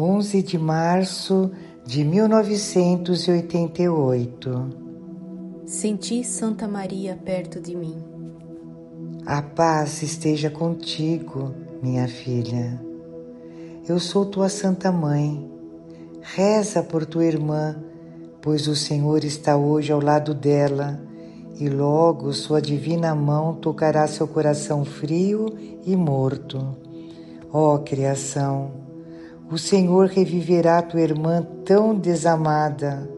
11 de março de 1988. Senti Santa Maria perto de mim. A paz esteja contigo, minha filha. Eu sou tua Santa Mãe. Reza por tua irmã, pois o Senhor está hoje ao lado dela e logo sua divina mão tocará seu coração frio e morto. Ó oh, criação! O Senhor reviverá tua irmã tão desamada.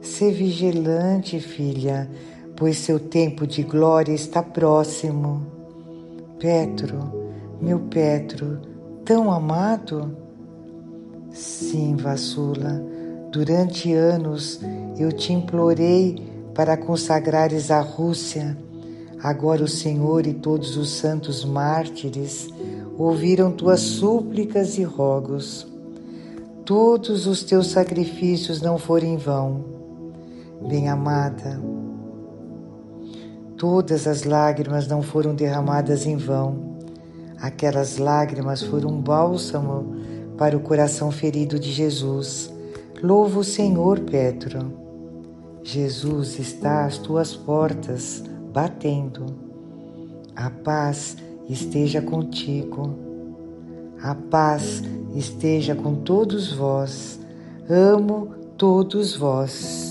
Sê vigilante, filha, pois seu tempo de glória está próximo. Petro, meu Petro, tão amado? Sim, Vassula, durante anos eu te implorei para consagrares a Rússia. Agora o Senhor e todos os santos mártires ouviram tuas súplicas e rogos. Todos os teus sacrifícios não foram em vão. Bem-amada, todas as lágrimas não foram derramadas em vão. Aquelas lágrimas foram um bálsamo para o coração ferido de Jesus. Louva o Senhor, Pedro. Jesus está às tuas portas, batendo. A paz esteja contigo. A paz esteja com todos vós. Amo todos vós.